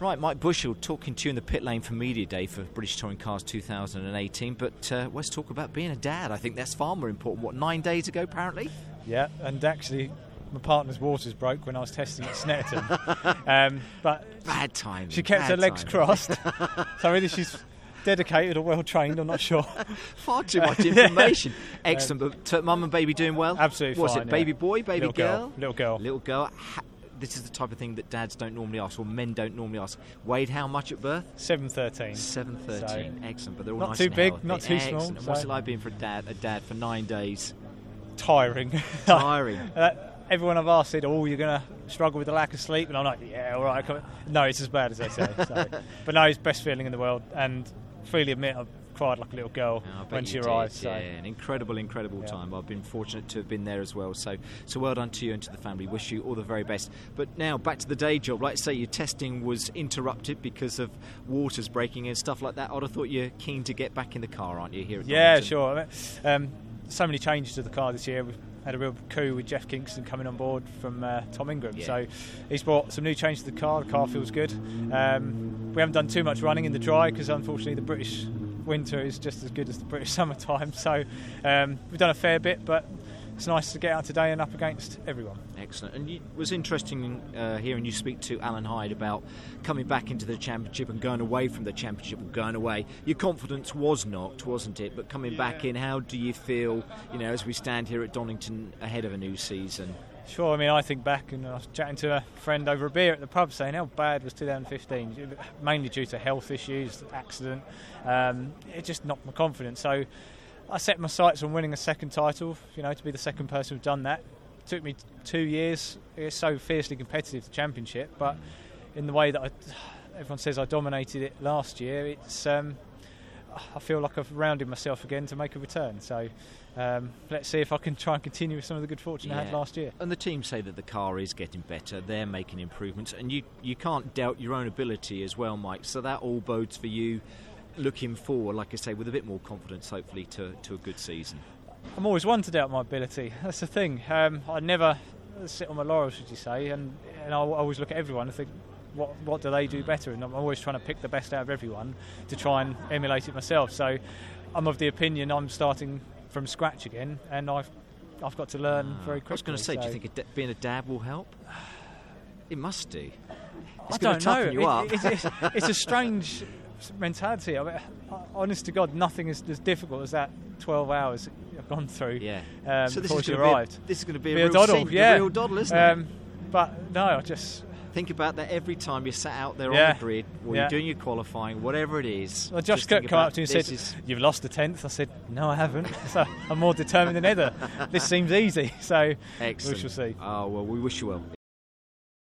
Right, Mike Bushell talking to you in the pit lane for Media Day for British Touring Cars 2018. But uh, let's talk about being a dad. I think that's far more important. What, nine days ago, apparently? Yeah, and actually, my partner's waters broke when I was testing at Snetterton. um, but bad time. She kept her legs timing. crossed. so either she's dedicated or well trained. I'm not sure. Far too much information. Excellent. But mum and baby doing well. Absolutely What's fine, it? Baby boy, baby Little girl, little girl. little girl. This is the type of thing that dads don't normally ask, or men don't normally ask. Weighed how much at birth? Seven thirteen. Seven thirteen. Excellent. But they're all Not nice too big, healthy. not too small, Excellent. And What's it like being for a dad? A dad for nine days. Tiring. Tiring. Uh, everyone I've asked said, "Oh, you're going to struggle with the lack of sleep," and I'm like, "Yeah, all right." come- No, it's as bad as they say. So. but no, it's best feeling in the world, and freely admit I've cried like a little girl I bet when she did, arrived. So. Yeah, an incredible, incredible Yeah. time. I've been fortunate to have been there as well. So, so well done to you and to the family. Wish you all the very best. But now back to the day job. Like I say, your testing was interrupted because of waters breaking and stuff like that. I'd have thought you're keen to get back in the car, aren't you? Here at Yeah, Donington? sure. Um, so many changes to the car this year. We've had a real coup with Jeff Kingston coming on board from uh, Tom Ingram. Yeah. So he's brought some new changes to the car. The car feels good. Um, we haven't done too much running in the dry because unfortunately the British winter is just as good as the British summertime. So um, we've done a fair bit, but it's nice to get out today and up against everyone. Excellent. And it was interesting uh, hearing you speak to Alan Hyde about coming back into the championship and going away from the championship and going away. Your confidence was knocked, wasn't it? But coming back in, how do you feel, you know, as we stand here at Donington ahead of a new season? Sure, I mean, I think back and I was chatting to a friend over a beer at the pub saying how bad was 2015, mainly due to health issues, accident. Um, it just knocked my confidence. So I set my sights on winning a second title, you know, to be the second person who's done that. It took me two years. It's so fiercely competitive, the championship, but in the way that I, everyone says I dominated it last year, it's. Um, I feel like I've rounded myself again to make a return. So um, let's see if I can try and continue with some of the good fortune I had last year. And the team say that the car is getting better, they're making improvements, and you, you can't doubt your own ability as well, Mike. So that all bodes for you looking forward, like I say, with a bit more confidence, hopefully, to, to a good season. I'm always one to doubt my ability. That's the thing. Um, I never sit on my laurels, should you say, and, and I always look at everyone and think, what what do they do better? And I'm always trying to pick the best out of everyone to try and emulate it myself. So I'm of the opinion I'm starting from scratch again, and I've I've got to learn very quickly. I was going to say, do you think a being a dad will help? It must do. It's I don't know. It- up. it's, it's, it's a strange mentality. I mean, honest to God, nothing is as difficult as that 12 hours I've gone through Yeah. um, so this before is she be a- arrived. this is going to be a Be real doddle, scene, yeah. a real doddle, isn't um, it? But no, I just Think about that every time you're sat out there on the grid, or Yeah. you're doing your qualifying, whatever it is. Well, Josh just Kirk come up to me and said, is- "You've lost a tenth." I said, "No, I haven't." so I'm more determined than ever. This seems easy. So Excellent. we shall see. Oh well, we wish you well.